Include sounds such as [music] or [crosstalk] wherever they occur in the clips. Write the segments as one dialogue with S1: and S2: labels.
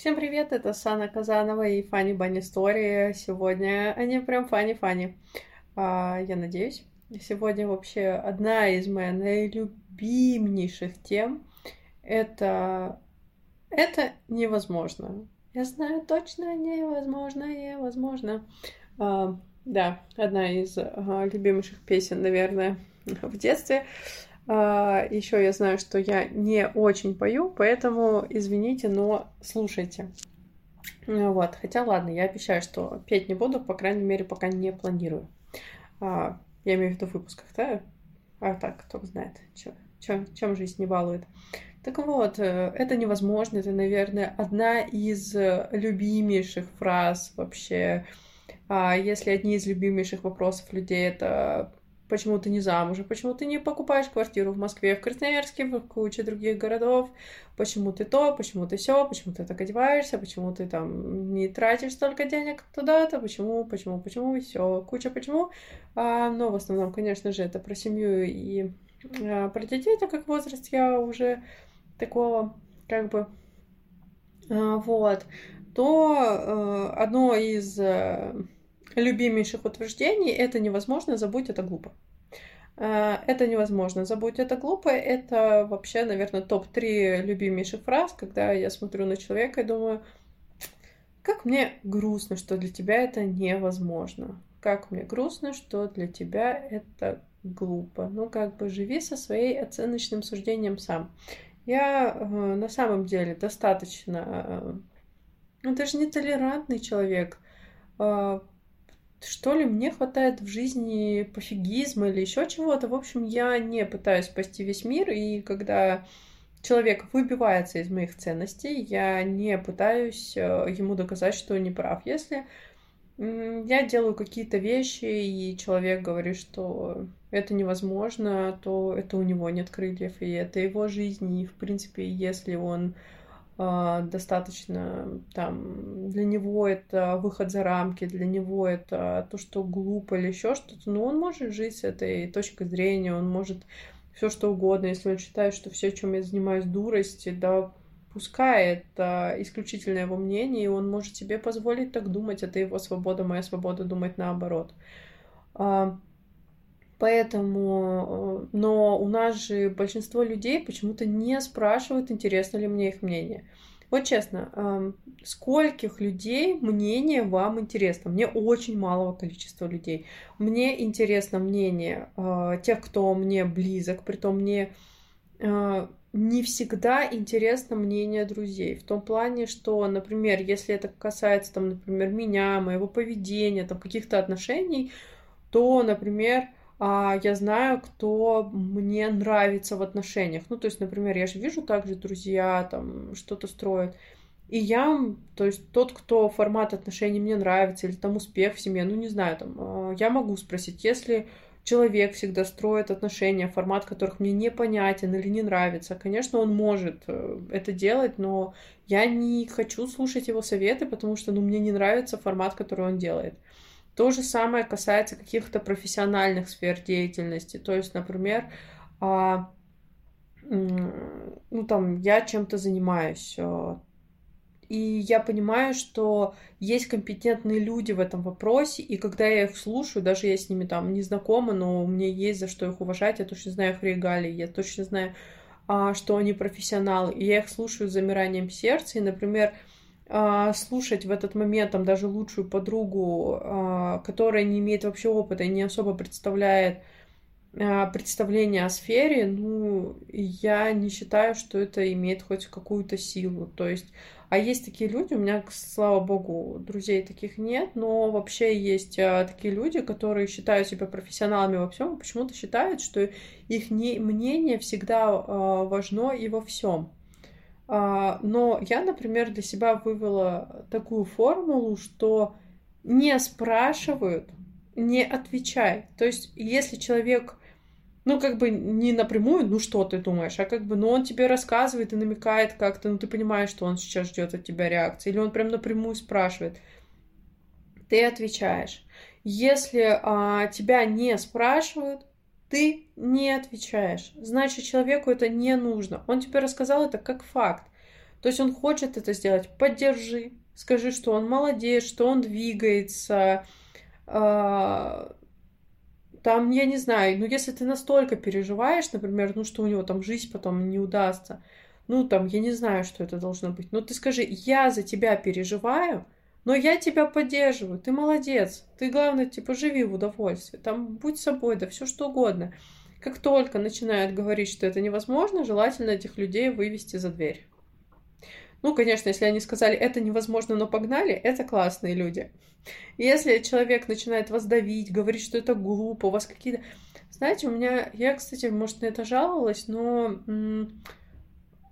S1: Всем привет, это Сана Казанова и Фанни Банни Стори. Сегодня они прям фани-фани. А, я надеюсь. Сегодня вообще одна из моих наилюбимейших тем — это... Это невозможно. Я знаю точно невозможно, невозможно. А, да, одна из а, любимейших песен, наверное, в детстве. А, Еще я знаю, что я не очень пою, поэтому извините, но слушайте. Вот, хотя ладно, я обещаю, что петь не буду, по крайней мере, пока не планирую. А, я имею в виду в выпусках, да? А так, кто знает, чем, чем, чем жизнь не балует. Так вот, э, это невозможно, это, наверное, одна из любимейших фраз вообще. А если одни из любимейших вопросов людей это почему ты не замужем, почему ты не покупаешь квартиру в Москве, в Красноярске, в куче других городов, почему ты то, почему ты все, почему ты так одеваешься, почему ты там не тратишь столько денег туда-то, почему, почему, почему, все, куча почему. А, но в основном, конечно же, это про семью и а, про детей, так как возраст я уже такого, как бы, а, вот, то а, одно из а, любимейших утверждений это невозможно, забудь, это глупо. Э, это невозможно, забудь, это глупо. Это вообще, наверное, топ-3 любимейших фраз, когда я смотрю на человека и думаю, как мне грустно, что для тебя это невозможно. Как мне грустно, что для тебя это глупо. Ну, как бы живи со своей оценочным суждением сам. Я э, на самом деле достаточно, э, ну, даже не толерантный человек. Э, что ли, мне хватает в жизни пофигизма или еще чего-то. В общем, я не пытаюсь спасти весь мир, и когда человек выбивается из моих ценностей, я не пытаюсь э, ему доказать, что он не прав. Если я делаю какие-то вещи, и человек говорит, что это невозможно, то это у него нет крыльев, и это его жизнь, и, в принципе, если он достаточно там для него это выход за рамки, для него это то, что глупо или еще что-то, но он может жить с этой точкой зрения, он может все что угодно, если он считает, что все, чем я занимаюсь, дурость, да, пускай это исключительно его мнение, и он может себе позволить так думать, это его свобода, моя свобода думать наоборот. Поэтому, э, но у нас же большинство людей почему-то не спрашивают, интересно ли мне их мнение. Вот честно, эм, скольких людей мнение вам интересно? Мне очень малого количества людей. Мне интересно мнение э, тех, кто мне близок, притом мне э, не всегда интересно мнение друзей. В том плане, что, например, если это касается, там, например, меня, моего поведения, там, каких-то отношений, то, например, я знаю, кто мне нравится в отношениях. Ну, то есть, например, я же вижу также друзья там что-то строят. И я, то есть тот, кто формат отношений мне нравится, или там успех в семье, ну не знаю, там, а, я могу спросить, если человек всегда строит отношения, формат которых мне непонятен или не нравится, конечно, он может э, это делать, но я не хочу слушать его советы, потому что, ну, мне не нравится формат, который он делает. То же самое касается каких-то профессиональных сфер деятельности. То есть, например, а, ну там я чем-то занимаюсь, а, и я понимаю, что есть компетентные люди в этом вопросе, и когда я их слушаю, даже я с ними там не знакома, но мне есть за что их уважать, я точно знаю их регалии, я точно знаю, а, что они профессионалы, и я их слушаю с замиранием сердца, и, например, слушать в этот момент там даже лучшую подругу, а, которая не имеет вообще опыта и не особо представляет а, представление о сфере, ну, я не считаю, что это имеет хоть какую-то силу. То есть, а есть такие люди, у меня, слава богу, друзей таких нет, но вообще есть такие люди, которые считают себя профессионалами во всем, почему-то считают, что их мнение всегда важно и во всем. А, но я, например, для себя вывела такую формулу, что не спрашивают, не отвечай. То есть, если человек, ну, как бы не напрямую, ну, что ты думаешь, а как бы, ну, он тебе рассказывает и намекает как-то, ну, ты понимаешь, что он сейчас ждет от тебя реакции, или он прям напрямую спрашивает, ты отвечаешь. Если а, тебя не спрашивают, ты не отвечаешь. Значит, человеку это не нужно. Он тебе рассказал это как факт. То есть он хочет это сделать, поддержи, скажи, что он молодец, что он двигается, а, там, я не знаю, ну, если ты настолько переживаешь, например, ну, что у него там жизнь потом не удастся, ну, там, я не знаю, что это должно быть, но ты скажи, я за тебя переживаю, но я тебя поддерживаю, ты молодец, ты, главное, типа, живи в удовольствии, там, будь собой, да все что угодно. Как только начинают говорить, что это невозможно, желательно этих людей вывести за дверь. Ну, конечно, если они сказали, это невозможно, но погнали, это классные люди. Если человек начинает вас давить, говорить, что это глупо, у вас какие-то... Знаете, у меня... Я, кстати, может, на это жаловалась, но...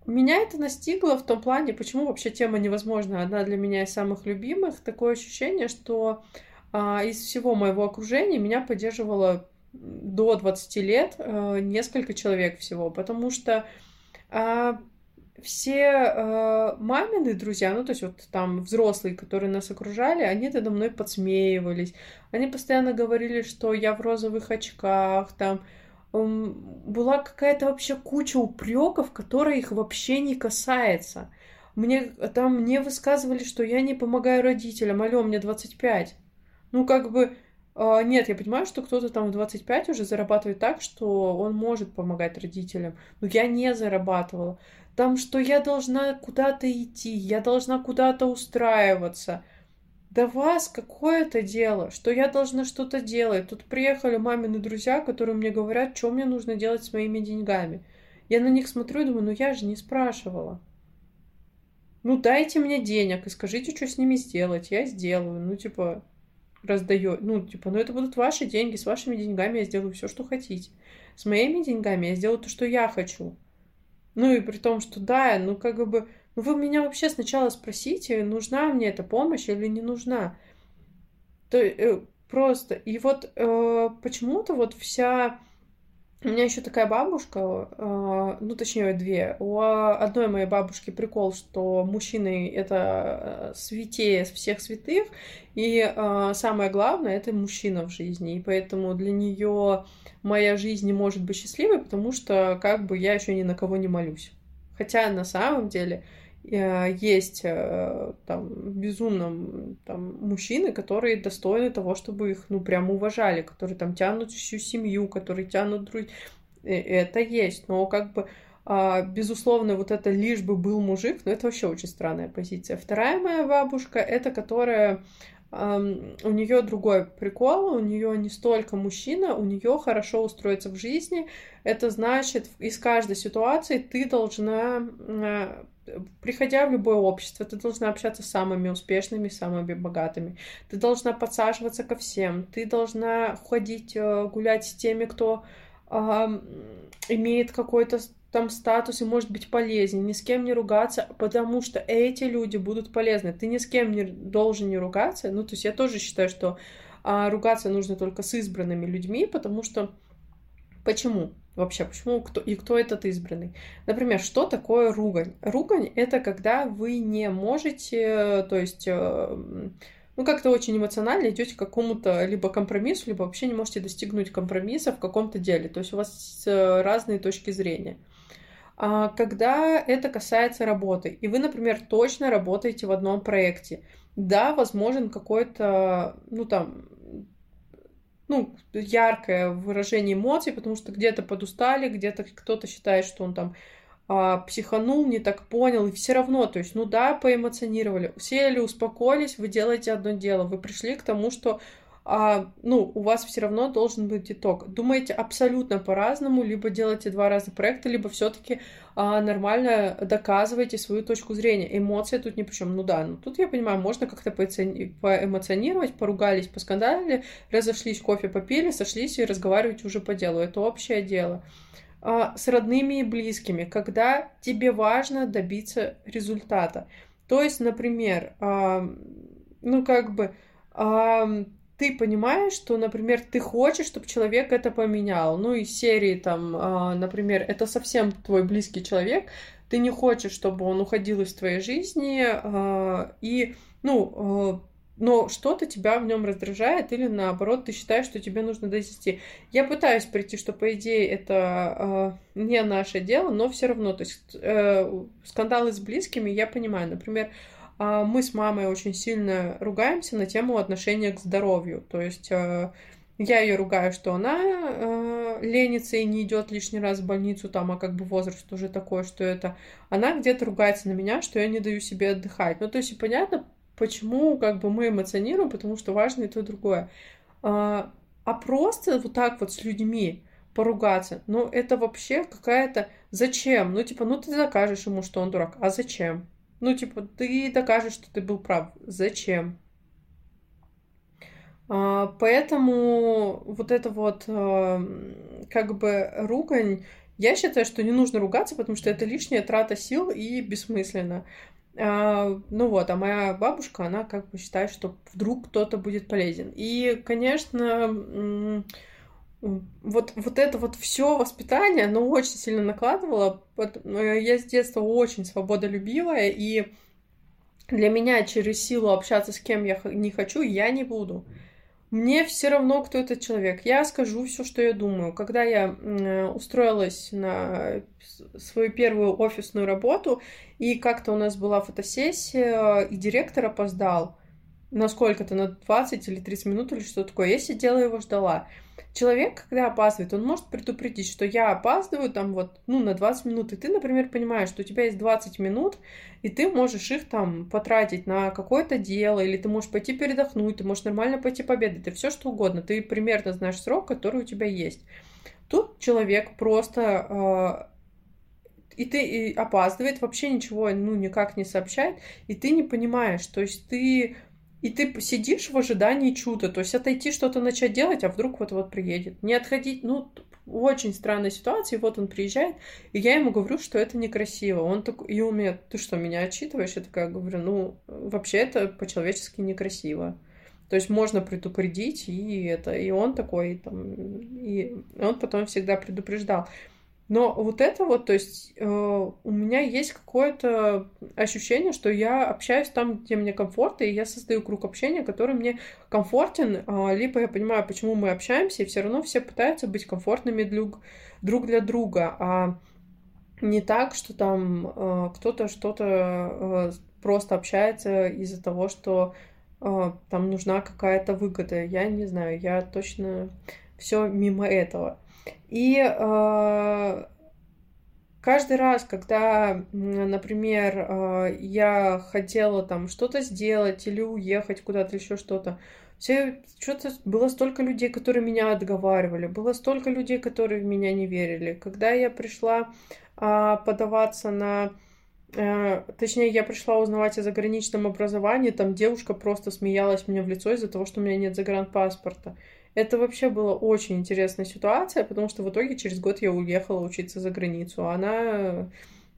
S1: Меня это настигло в том плане, почему вообще тема невозможна. Одна для меня из самых любимых. Такое ощущение, что а, из всего моего окружения меня поддерживало до 20 лет а, несколько человек всего, потому что а, все э, мамины друзья, ну, то есть вот там взрослые, которые нас окружали, они надо мной подсмеивались. Они постоянно говорили, что я в розовых очках, там была какая-то вообще куча упреков, которые их вообще не касается. Мне там мне высказывали, что я не помогаю родителям. Алло, мне 25. Ну, как бы, э, нет, я понимаю, что кто-то там в 25 уже зарабатывает так, что он может помогать родителям. Но я не зарабатывала там, что я должна куда-то идти, я должна куда-то устраиваться. Да вас какое-то дело, что я должна что-то делать. Тут приехали мамины друзья, которые мне говорят, что мне нужно делать с моими деньгами. Я на них смотрю и думаю, ну я же не спрашивала. Ну дайте мне денег и скажите, что с ними сделать. Я сделаю. Ну типа раздаю. Ну типа, ну это будут ваши деньги. С вашими деньгами я сделаю все, что хотите. С моими деньгами я сделаю то, что я хочу. Ну и при том, что да, ну как бы, вы меня вообще сначала спросите, нужна мне эта помощь или не нужна. То э, просто. И вот э, почему-то вот вся у меня еще такая бабушка, э, ну точнее две. У одной моей бабушки прикол, что мужчины это э, святее всех святых, и э, самое главное это мужчина в жизни, и поэтому для нее моя жизнь не может быть счастливой, потому что как бы я еще ни на кого не молюсь. Хотя на самом деле есть там безумно там мужчины, которые достойны того, чтобы их ну прям уважали, которые там тянут всю семью, которые тянут друг... Это есть, но как бы а, безусловно, вот это лишь бы был мужик, но это вообще очень странная позиция. Вторая моя бабушка, это которая у нее другой прикол, у нее не столько мужчина, у нее хорошо устроиться в жизни. Это значит, из каждой ситуации ты должна, а, приходя в любое общество, ты должна общаться с самыми успешными, самыми богатыми. Ты должна подсаживаться ко всем. Ты должна ходить э, гулять с теми, кто имеет какой-то там статус и может быть полезен, ни с кем не ругаться, потому что эти люди будут полезны. Ты ни с кем не должен не ругаться. Ну, то есть я тоже считаю, что а, ругаться нужно только с избранными людьми, потому что почему? Вообще, почему кто, и кто этот избранный? Например, что такое ругань? Ругань — это когда вы не можете, то есть, э, ну, как-то очень эмоционально идете к какому-то либо компромиссу, либо вообще не можете достигнуть компромисса в каком-то деле. То есть у вас э, разные точки зрения. А, когда это касается работы, и вы, например, точно работаете в одном проекте, да, возможен какой-то, ну там, ну, яркое выражение эмоций, потому что где-то подустали, где-то кто-то считает, что он там а, психанул, не так понял, и все равно, то есть, ну да, поэмоционировали, сели, успокоились, вы делаете одно дело, вы пришли к тому, что а, ну, у вас все равно должен быть итог. Думаете абсолютно по-разному, либо делаете два раза проекта, либо все-таки а, нормально доказываете свою точку зрения. Эмоции тут ни при чем. Ну да, ну тут я понимаю, можно как-то поэмоционировать, поругались, поскандалили, разошлись, кофе попили, сошлись и разговаривать уже по делу. Это общее дело. А, с родными и близкими, когда тебе важно добиться результата. То есть, например, а, ну как бы а, ты понимаешь, что, например, ты хочешь, чтобы человек это поменял. Ну, из серии там, э, например, это совсем твой близкий человек, ты не хочешь, чтобы он уходил из твоей жизни, э, и, ну, э, но что-то тебя в нем раздражает, или наоборот, ты считаешь, что тебе нужно донести. Я пытаюсь прийти, что, по идее, это э, не наше дело, но все равно, то есть э, скандалы с близкими я понимаю. Например, э, мы с мамой очень сильно ругаемся на тему отношения к здоровью. То есть э, я ее ругаю, что она э, ленится и не идет лишний раз в больницу, там, а как бы возраст уже такой, что это. Она где-то ругается на меня, что я не даю себе отдыхать. Ну, то есть, понятно, почему как бы мы эмоционируем, потому что важно и то, и другое. А, а просто вот так вот с людьми поругаться, ну, это вообще какая-то... Зачем? Ну, типа, ну, ты докажешь ему, что он дурак. А зачем? Ну, типа, ты докажешь, что ты был прав. Зачем? А, поэтому вот это вот а, как бы ругань, я считаю, что не нужно ругаться, потому что это лишняя трата сил и бессмысленно. А, ну вот, а моя бабушка, она как бы считает, что вдруг кто-то будет полезен. И, конечно, вот, вот это вот все воспитание, оно очень сильно накладывало. Я с детства очень свободолюбивая, и для меня через силу общаться с кем я не хочу, я не буду. Мне все равно, кто этот человек. Я скажу все, что я думаю. Когда я устроилась на свою первую офисную работу, и как-то у нас была фотосессия, и директор опоздал на сколько-то, на 20 или 30 минут или что такое. Я сидела его ждала. Человек, когда опаздывает, он может предупредить, что я опаздываю там вот, ну, на 20 минут, и ты, например, понимаешь, что у тебя есть 20 минут, и ты можешь их там потратить на какое-то дело, или ты можешь пойти передохнуть, ты можешь нормально пойти пообедать, ты все что угодно, ты примерно знаешь срок, который у тебя есть. Тут человек просто э, и ты и опаздывает, вообще ничего, ну, никак не сообщает, и ты не понимаешь, то есть ты и ты сидишь в ожидании чуда, то есть отойти что-то начать делать, а вдруг вот-вот приедет. Не отходить, ну, очень странной ситуации, вот он приезжает, и я ему говорю, что это некрасиво. Он такой, и у меня, ты что, меня отчитываешь? Я такая говорю, ну, вообще это по-человечески некрасиво. То есть можно предупредить, и это, и он такой, там, и он потом всегда предупреждал. Но вот это вот, то есть э, у меня есть какое-то ощущение, что я общаюсь там, где мне комфортно, и я создаю круг общения, который мне комфортен, э, либо я понимаю, почему мы общаемся, и все равно все пытаются быть комфортными друг, друг для друга, а не так, что там э, кто-то что-то э, просто общается из-за того, что э, там нужна какая-то выгода. Я не знаю, я точно все мимо этого. И э, каждый раз, когда, например, э, я хотела там что-то сделать или уехать куда-то, еще что-то, все что-то было столько людей, которые меня отговаривали, было столько людей, которые в меня не верили. Когда я пришла э, подаваться на э, Точнее, я пришла узнавать о заграничном образовании, там девушка просто смеялась мне в лицо из-за того, что у меня нет загранпаспорта. Это вообще была очень интересная ситуация, потому что в итоге через год я уехала учиться за границу. Она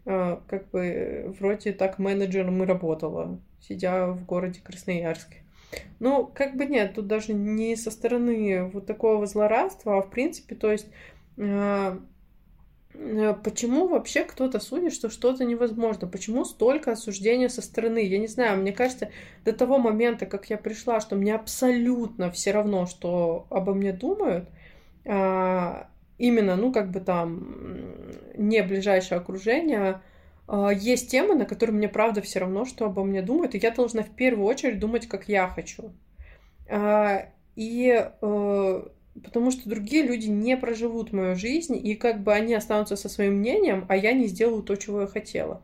S1: э, как бы вроде так менеджером и работала, сидя в городе Красноярске. Ну, как бы нет, тут даже не со стороны вот такого злорадства, а в принципе, то есть Э, почему вообще кто-то судит, что что-то невозможно? Почему столько осуждения со стороны? Я не знаю, мне кажется, до того момента, как я пришла, что мне абсолютно все равно, что обо мне думают, а, именно, ну, как бы там, не ближайшее окружение, а, есть темы, на которые мне правда все равно, что обо мне думают, и я должна в первую очередь думать, как я хочу. А, и э, потому что другие люди не проживут мою жизнь, и как бы они останутся со своим мнением, а я не сделаю то, чего я хотела.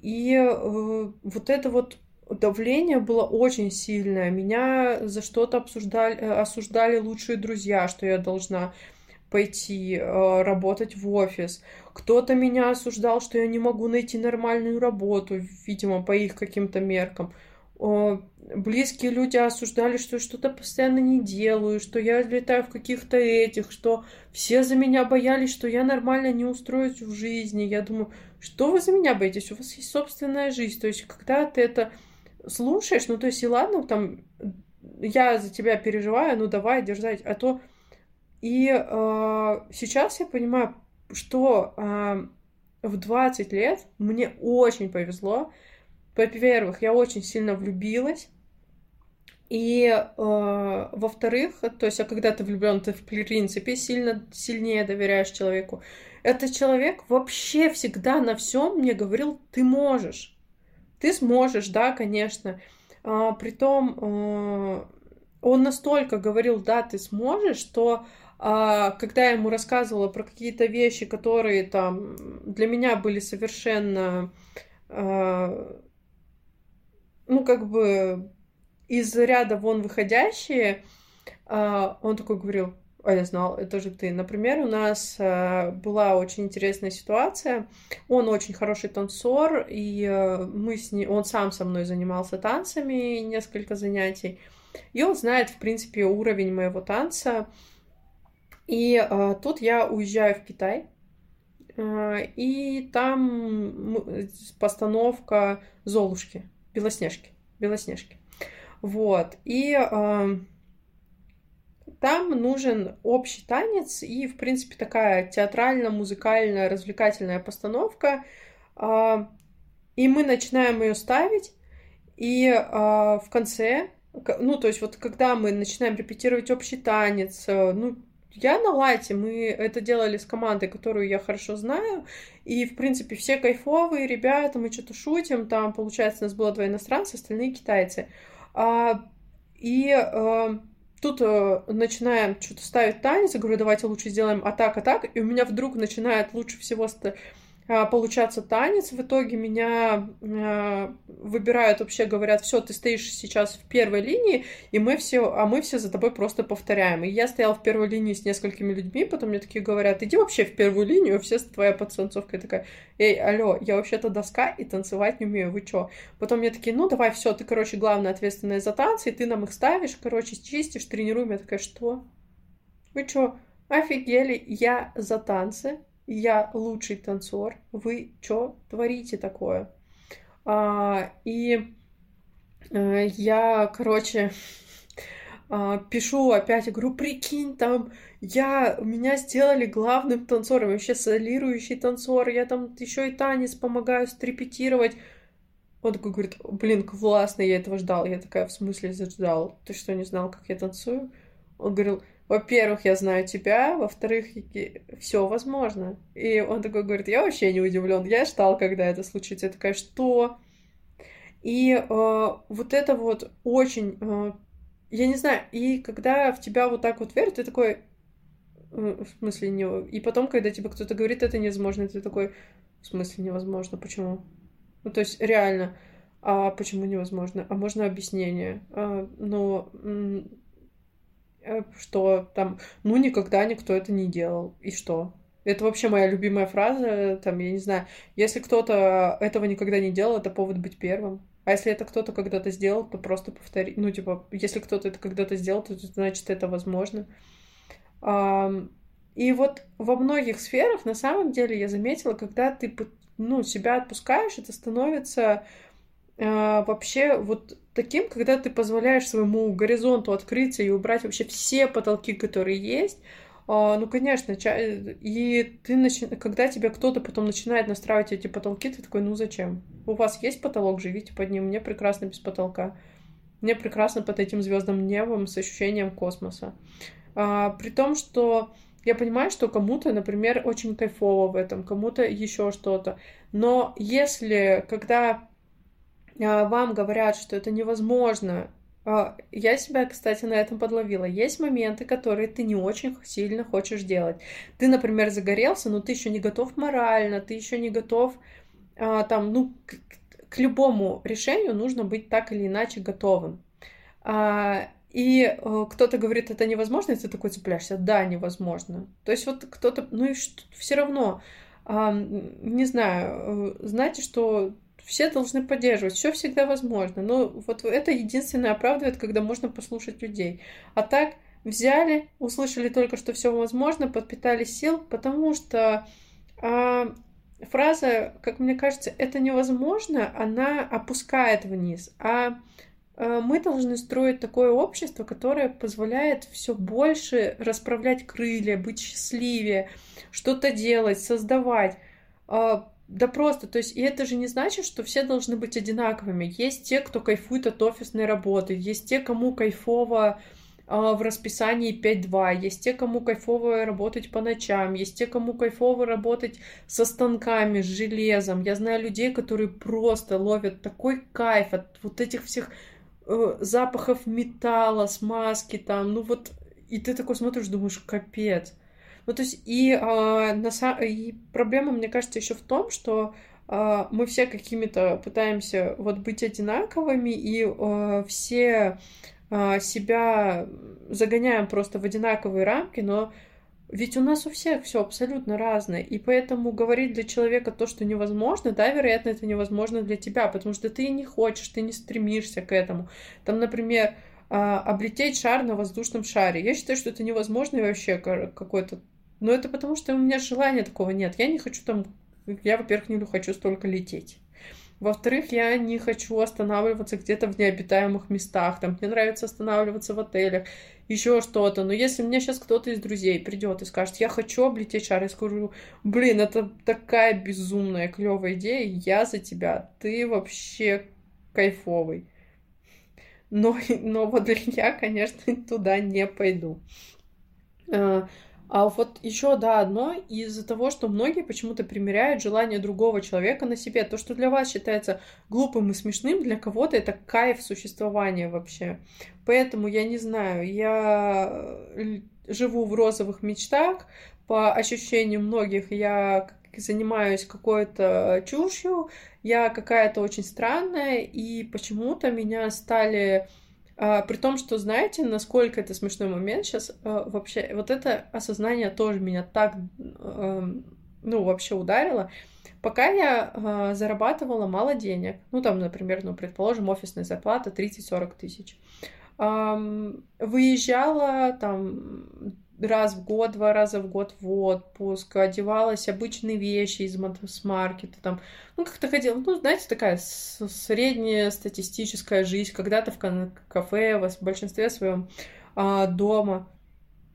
S1: И э, вот это вот давление было очень сильное. Меня за что-то обсуждали, э, осуждали лучшие друзья, что я должна пойти э, работать в офис. Кто-то меня осуждал, что я не могу найти нормальную работу, видимо, по их каким-то меркам близкие люди осуждали, что я что-то постоянно не делаю, что я летаю в каких-то этих, что все за меня боялись, что я нормально не устроюсь в жизни. Я думаю, что вы за меня боитесь? У вас есть собственная жизнь. То есть, когда ты это слушаешь, ну, то есть, и ладно, там, я за тебя переживаю, ну, давай держать, а то... И э, сейчас я понимаю, что э, в 20 лет мне очень повезло, во-первых, я очень сильно влюбилась. И э, во-вторых, то есть, а когда ты влюблен, ты в принципе сильно сильнее доверяешь человеку. Этот человек вообще всегда на всем мне говорил, ты можешь, ты сможешь, да, конечно. А, притом э, он настолько говорил, да, ты сможешь, что а, когда я ему рассказывала про какие-то вещи, которые там для меня были совершенно, а, ну, как бы из ряда вон выходящие, а, он такой говорил, а я знал, это же ты. Например, у нас э, была очень интересная ситуация. Он очень хороший танцор, и э, мы с ним, он сам со мной занимался танцами несколько занятий. И он знает, в принципе, уровень моего танца. И э, тут я уезжаю в Китай, и там постановка Золушки, Белоснежки, Белоснежки. Вот. И э, там нужен общий танец и, в принципе, такая театрально-музыкальная, развлекательная постановка. Э, и мы начинаем ее ставить, и э, в конце ну, то есть вот когда мы начинаем репетировать общий танец, э, ну, я на лайте, мы это делали с командой, которую я хорошо знаю, и, в принципе, все кайфовые ребята, мы что-то шутим, там, получается, у нас было два иностранца, остальные китайцы. А, и а, тут а, начинаем что-то ставить танец, я говорю, давайте лучше сделаем а так, и у меня вдруг начинает лучше всего получаться танец. В итоге меня э, выбирают, вообще говорят, все, ты стоишь сейчас в первой линии, и мы все, а мы все за тобой просто повторяем. И я стояла в первой линии с несколькими людьми, потом мне такие говорят, иди вообще в первую линию, все с твоей подстанцовкой такая, эй, алло, я вообще-то доска и танцевать не умею, вы чё? Потом мне такие, ну давай, все, ты, короче, главная ответственная за танцы, и ты нам их ставишь, короче, чистишь, тренируем. Я такая, что? Вы чё? Офигели, я за танцы, я лучший танцор, вы что творите такое? А, и а, я, короче, а, пишу опять, я говорю, прикинь, там, я, меня сделали главным танцором, вообще солирующий танцор, я там еще и танец помогаю стрепетировать. Он такой говорит, блин, классно, я этого ждал. Я такая, в смысле ждал? Ты что, не знал, как я танцую? Он говорил, во-первых, я знаю тебя, во-вторых, все возможно. И он такой говорит, я вообще не удивлен, я ждал, когда это случится. Я такая, что? И э, вот это вот очень, э, я не знаю, и когда в тебя вот так вот верят, ты такой, э, в смысле не... И потом, когда тебе кто-то говорит, это невозможно, ты такой, в смысле невозможно, почему? Ну, то есть, реально, а почему невозможно? А можно объяснение? А, но что там, ну, никогда никто это не делал. И что? Это вообще моя любимая фраза, там, я не знаю, если кто-то этого никогда не делал, это повод быть первым. А если это кто-то когда-то сделал, то просто повтори. Ну, типа, если кто-то это когда-то сделал, то значит это возможно. И вот во многих сферах, на самом деле, я заметила, когда ты, ну, себя отпускаешь, это становится вообще вот таким, когда ты позволяешь своему горизонту открыться и убрать вообще все потолки, которые есть, а, ну, конечно, и ты начи... когда тебя кто-то потом начинает настраивать эти потолки, ты такой, ну зачем? У вас есть потолок, живите под ним, мне прекрасно без потолка. Мне прекрасно под этим звездным небом с ощущением космоса. А, при том, что я понимаю, что кому-то, например, очень кайфово в этом, кому-то еще что-то. Но если, когда а, вам говорят, что это невозможно, а, я себя, кстати, на этом подловила. Есть моменты, которые ты не очень сильно хочешь делать. Ты, например, загорелся, но ты еще не готов морально, ты еще не готов а, там, ну, к, к любому решению нужно быть так или иначе готовым. И э, кто-то говорит, это невозможно, и ты такой цепляешься, да, невозможно. То есть вот кто-то, ну и все равно, не знаю, э, знаете, что все должны поддерживать, все всегда возможно. Но вот это единственное оправдывает, когда можно послушать людей. А так взяли, услышали только, что все возможно, подпитали сил, потому что а, фраза, как мне кажется, это невозможно, она опускает вниз. А, а мы должны строить такое общество, которое позволяет все больше расправлять крылья, быть счастливее, что-то делать, создавать. Да просто, то есть, и это же не значит, что все должны быть одинаковыми. Есть те, кто кайфует от офисной работы, есть те, кому кайфово а, в расписании 5-2, есть те, кому кайфово работать по ночам, есть те, кому кайфово работать со станками, с железом. Я знаю людей, которые просто ловят такой кайф от вот этих всех э, запахов металла, смазки там, ну вот, и ты такой смотришь, думаешь, капец. Ну, то есть, и, э, на, и проблема, мне кажется, еще в том, что э, мы все какими-то пытаемся вот быть одинаковыми, и э, все э, себя загоняем просто в одинаковые рамки, но ведь у нас у всех все абсолютно разное, и поэтому говорить для человека то, что невозможно, да, вероятно, это невозможно для тебя, потому что ты не хочешь, ты не стремишься к этому. Там, например, облететь шар на воздушном шаре. Я считаю, что это невозможно и вообще какой-то но это потому, что у меня желания такого нет. Я не хочу там... Я, во-первых, не хочу столько лететь. Во-вторых, я не хочу останавливаться где-то в необитаемых местах. Там мне нравится останавливаться в отелях, еще что-то. Но если мне сейчас кто-то из друзей придет и скажет, я хочу облететь шар, я скажу, блин, это такая безумная, клевая идея, я за тебя, ты вообще кайфовый. Но, [laughs] но вот [laughs] я, конечно, туда не пойду. А, вот еще, да, одно из-за того, что многие почему-то примеряют желание другого человека на себе. То, что для вас считается глупым и смешным, для кого-то это кайф существования вообще. Поэтому я не знаю, я э, живу в розовых мечтах. По ощущениям многих я занимаюсь какой-то чушью, я какая-то очень странная, и почему-то меня стали а, при том, что знаете, насколько это смешной момент сейчас а, вообще, вот это осознание тоже меня так, а, ну, вообще ударило. Пока я а, зарабатывала мало денег, ну, там, например, ну, предположим, офисная зарплата 30-40 тысяч, выезжала там раз в год, два раза в год в отпуск, одевалась обычные вещи из маркета, там, ну, как-то ходила, ну, знаете, такая средняя статистическая жизнь, когда-то в кафе, в большинстве своем а, дома.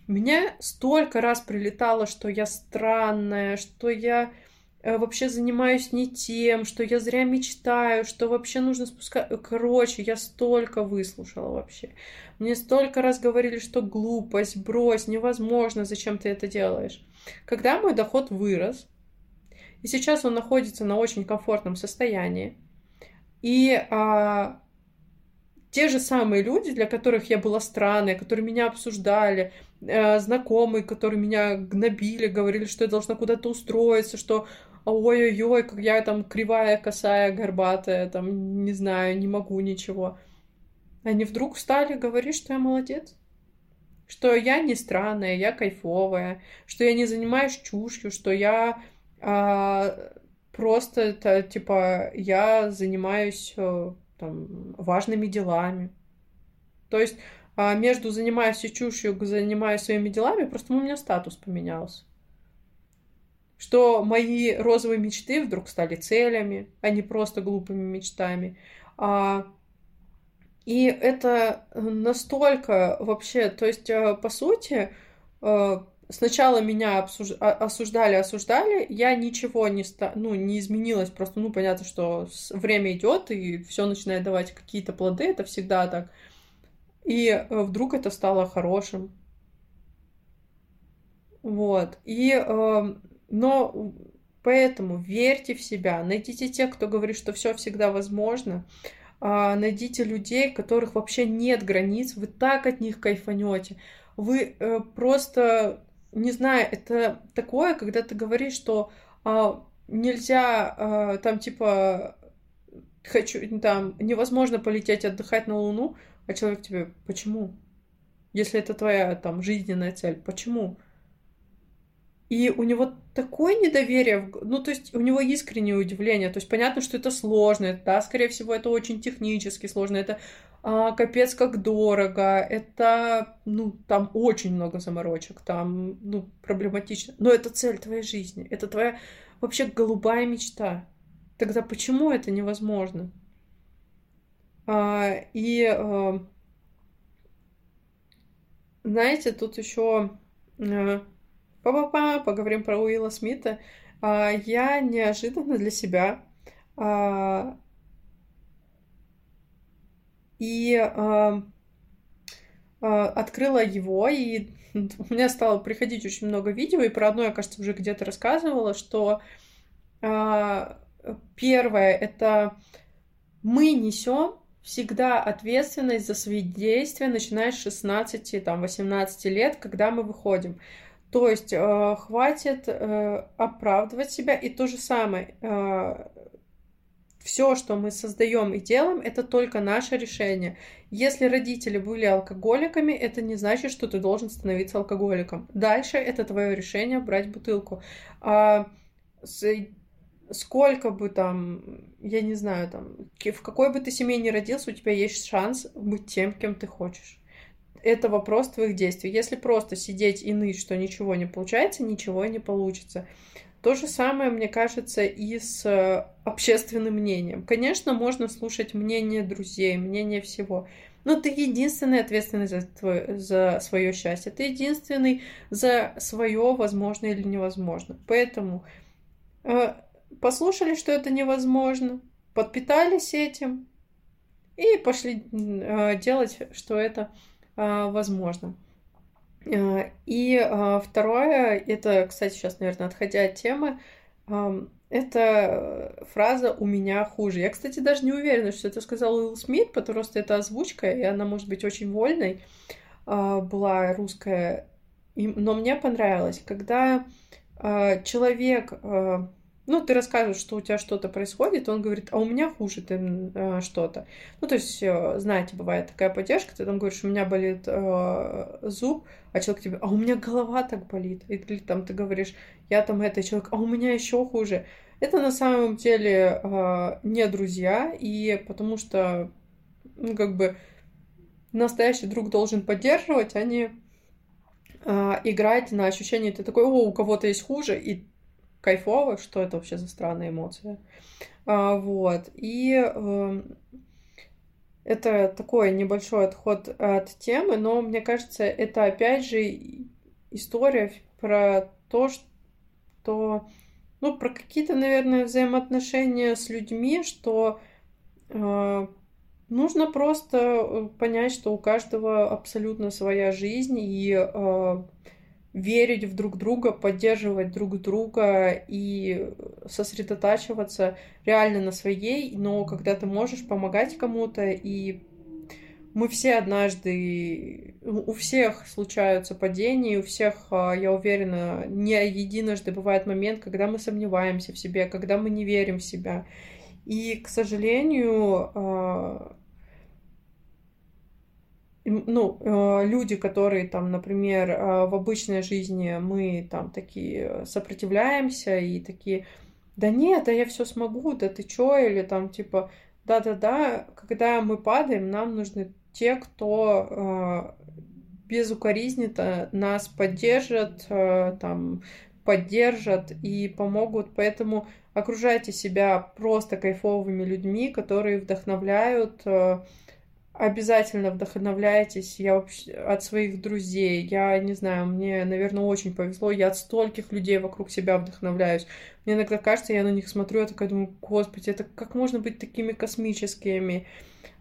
S1: Меня столько раз прилетало, что я странная, что я вообще занимаюсь не тем, что я зря мечтаю, что вообще нужно спускать... Короче, я столько выслушала вообще. Мне столько раз говорили, что глупость, брось, невозможно, зачем ты это делаешь. Когда мой доход вырос, и сейчас он находится на очень комфортном состоянии, и а, те же самые люди, для которых я была странной, которые меня обсуждали, э, знакомые, которые меня гнобили, говорили, что я должна куда-то устроиться, что ой-ой-ой, как я там кривая, косая, горбатая, там, не знаю, не могу ничего. Они вдруг стали говорить, что я молодец. Что я не странная, я кайфовая, что я не занимаюсь чушью, что я а, просто это типа я занимаюсь э, там важными делами. То есть а, между занимаюсь чушью, занимаюсь своими делами, просто у меня статус поменялся что мои розовые мечты вдруг стали целями, а не просто глупыми мечтами. А, и это настолько вообще, то есть, э, по сути, э, сначала меня обсуж... А, осуждали, осуждали, я ничего не, ста... ну, не изменилось, просто, ну, понятно, что время идет, и все начинает давать какие-то плоды, это всегда так. И э, вдруг это стало хорошим. Вот. И но поэтому верьте в себя, найдите тех, кто говорит, что все всегда возможно, а, найдите людей, которых вообще нет границ, вы так от них кайфанете. Вы э, просто, не знаю, это такое, когда ты говоришь, что а, нельзя а, там типа хочу там невозможно полететь отдыхать на Луну, а человек тебе почему? Если это твоя там жизненная цель, почему? И у него такое недоверие, ну, то есть у него искреннее удивление. То есть понятно, что это сложно, да, скорее всего, это очень технически сложно, это а, капец как дорого, это, ну, там очень много заморочек, там, ну, проблематично. Но это цель твоей жизни, это твоя вообще голубая мечта. Тогда почему это невозможно? А, и, а, знаете, тут еще... А, Па-па-па, поговорим про Уилла Смита. а, я неожиданно для себя а, и а, открыла его, и у меня стало приходить очень много видео, и про одно я, кажется, уже где-то рассказывала, что первое это мы несем всегда ответственность за свои действия, начиная с 16, там, 18 лет, когда мы выходим. То есть э, хватит э, оправдывать себя. И то же самое, э, все, что мы создаем и делаем, это только наше решение. Если родители были алкоголиками, это не значит, что ты должен становиться алкоголиком. Дальше это твое решение брать бутылку. А, сколько бы там, я не знаю, там, в какой бы ты семье ни родился, у тебя есть шанс быть тем, кем ты хочешь это вопрос твоих действий. Если просто сидеть и ныть, что ничего не получается, ничего не получится. То же самое, мне кажется, и с э, общественным мнением. Конечно, можно слушать мнение друзей, мнение всего, но ты единственный ответственный за, твой, за свое счастье. Ты единственный за свое возможно или невозможно. Поэтому э, послушали, что это невозможно, подпитались этим и пошли э, делать, что это а, возможно. А, и а, второе, это, кстати, сейчас, наверное, отходя от темы, это фраза «у меня хуже». Я, кстати, даже не уверена, что это сказал Уилл Смит, потому что это озвучка, и она может быть очень вольной, была русская. Но мне понравилось, когда человек ну, ты рассказываешь, что у тебя что-то происходит, он говорит, а у меня хуже ты э, что-то. Ну, то есть, э, знаете, бывает такая поддержка, ты там говоришь, у меня болит э, зуб, а человек тебе, а у меня голова так болит. Или там ты говоришь, я там это, человек, а у меня еще хуже. Это на самом деле э, не друзья, и потому что, ну, как бы, настоящий друг должен поддерживать, а не э, играть на ощущение, ты такой, о, у кого-то есть хуже, и кайфово, что это вообще за странная эмоция. А, вот. И э, это такой небольшой отход от темы, но мне кажется, это опять же история про то, что ну, про какие-то, наверное, взаимоотношения с людьми, что э, нужно просто э, понять, что у каждого абсолютно своя жизнь, и э, верить в друг друга, поддерживать друг друга и сосредотачиваться реально на своей, но когда ты можешь помогать кому-то, и мы все однажды, у всех случаются падения, у всех, а, я уверена, не единожды бывает момент, когда мы сомневаемся в себе, когда мы не верим в себя. И, к сожалению, а, ну, э, люди, которые там, например, э, в обычной жизни мы там такие сопротивляемся и такие, да нет, да я все смогу, да ты чё, или там типа, да-да-да, когда мы падаем, нам нужны те, кто э, безукоризненно нас поддержат, там, поддержат и помогут, поэтому окружайте себя просто кайфовыми людьми, которые вдохновляют, обязательно вдохновляйтесь. Я вообще от своих друзей. Я не знаю, мне, наверное, очень повезло. Я от стольких людей вокруг себя вдохновляюсь. Мне иногда кажется, я на них смотрю, я такая думаю, господи, это как можно быть такими космическими?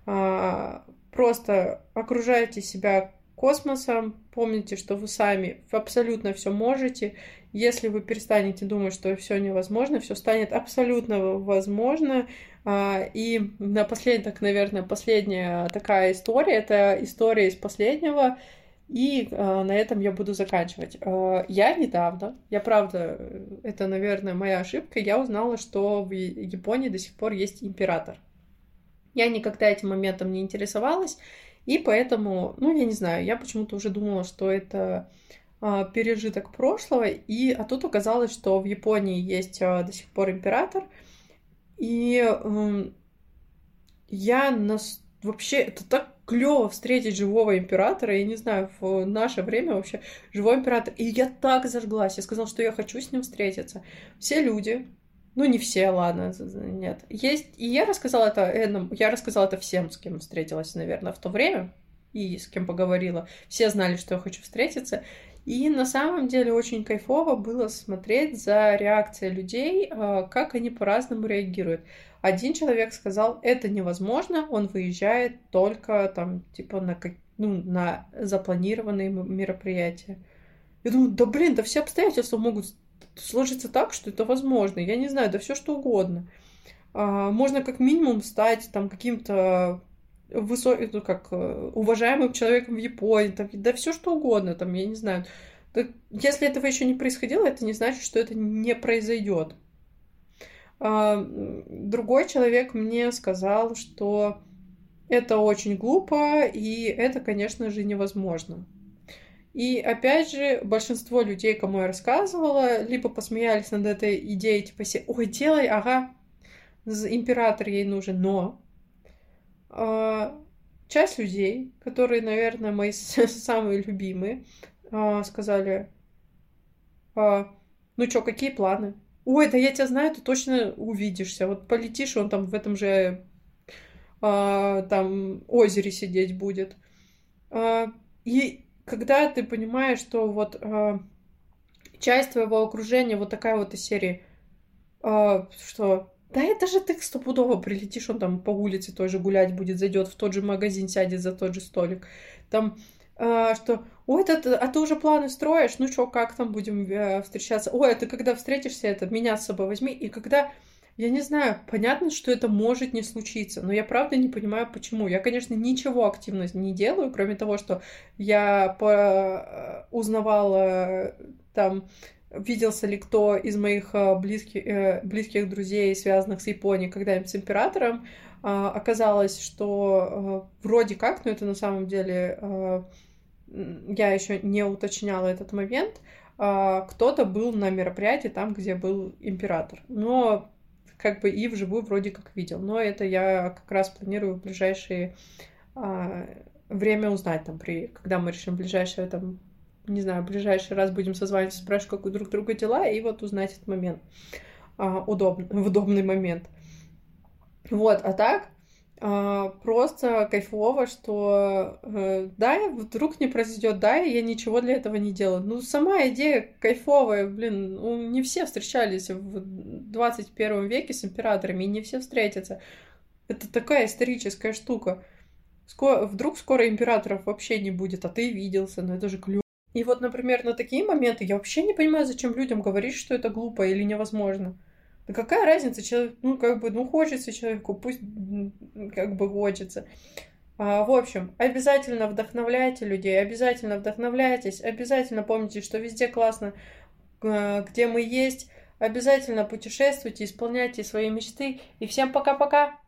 S1: А, просто окружайте себя космосом, помните, что вы сами абсолютно все можете. Если вы перестанете думать, что все невозможно, все станет абсолютно возможно. А, и напоследок, наверное, последняя такая история, это история из последнего, и э, на этом я буду заканчивать. Э, я недавно, я правда, это, наверное, моя ошибка, я узнала, что в Японии до сих пор есть император. Я никогда этим моментом не интересовалась, и поэтому, ну, я не знаю, я почему-то уже думала, что это пережиток прошлого, и а тут оказалось, что в Японии есть до сих пор император, и э, я нас... вообще, это так клево встретить живого императора. Я не знаю, в наше время вообще живой император. И я так зажглась. Я сказала, что я хочу с ним встретиться. Все люди, ну не все, ладно, нет. Есть, и я рассказала это, я рассказала это всем, с кем встретилась, наверное, в то время и с кем поговорила. Все знали, что я хочу встретиться. И на самом деле очень кайфово было смотреть за реакцией людей, а, как они по-разному реагируют. Один человек сказал, это невозможно, он выезжает только там, типа, на, ну, на запланированные мероприятия. Я думаю, да блин, да все обстоятельства могут сложиться так, что это возможно. Я не знаю, да все что угодно. А, можно как минимум стать там каким-то высоким, ну, как э, уважаемым человеком в Японии, там, да все что угодно, там, я не знаю. Если этого еще не происходило, это не значит, что это не произойдет. А, другой человек мне сказал, что это очень глупо, и это, конечно же, невозможно. И опять же, большинство людей, кому я рассказывала, либо посмеялись над этой идеей, типа, ой, делай, ага, император ей нужен, но часть людей, которые, наверное, мои [laughs] самые любимые, а, сказали, а, ну чё, какие планы? Ой, да я тебя знаю, ты точно увидишься. Вот полетишь, он там в этом же там озере сидеть будет. И когда ты понимаешь, что вот часть твоего окружения вот такая вот из серии, что да это же ты стопудово прилетишь, он там по улице тоже гулять будет, зайдет в тот же магазин, сядет за тот же столик. Там, э, что, ой, это, а ты уже планы строишь? Ну что, как там будем э, встречаться? Ой, а ты когда встретишься, это меня с собой возьми. И когда, я не знаю, понятно, что это может не случиться, но я правда не понимаю, почему. Я, конечно, ничего активно не делаю, кроме того, что я по... Э, узнавала там виделся ли кто из моих э, близких, э, близких друзей, связанных с Японией, когда-нибудь с императором. А, оказалось, что э, вроде как, но это на самом деле я еще не уточняла этот момент, а, кто-то был на мероприятии там, где был император. Но как бы и вживую вроде как видел. Но это я как раз планирую в ближайшее а, время узнать, там, при, когда мы решим ближайшее там не знаю, в ближайший раз будем созваниваться, спрашивать, как у друг друга дела, и вот узнать этот момент а, удобно, [laughs] в удобный момент. Вот, а так, а, просто кайфово, что э, да, вдруг не произойдет, да, я ничего для этого не делаю. Ну, сама идея кайфовая, блин, не все встречались в 21 веке с императорами, и не все встретятся. Это такая историческая штука. Скоро, вдруг скоро императоров вообще не будет, а ты виделся, ну это же клево. И вот, например, на такие моменты я вообще не понимаю, зачем людям говорить, что это глупо или невозможно. Да какая разница, человек, ну, как бы, ну, хочется человеку, пусть как бы хочется. А, в общем, обязательно вдохновляйте людей, обязательно вдохновляйтесь, обязательно помните, что везде классно, а, где мы есть, обязательно путешествуйте, исполняйте свои мечты. И всем пока-пока!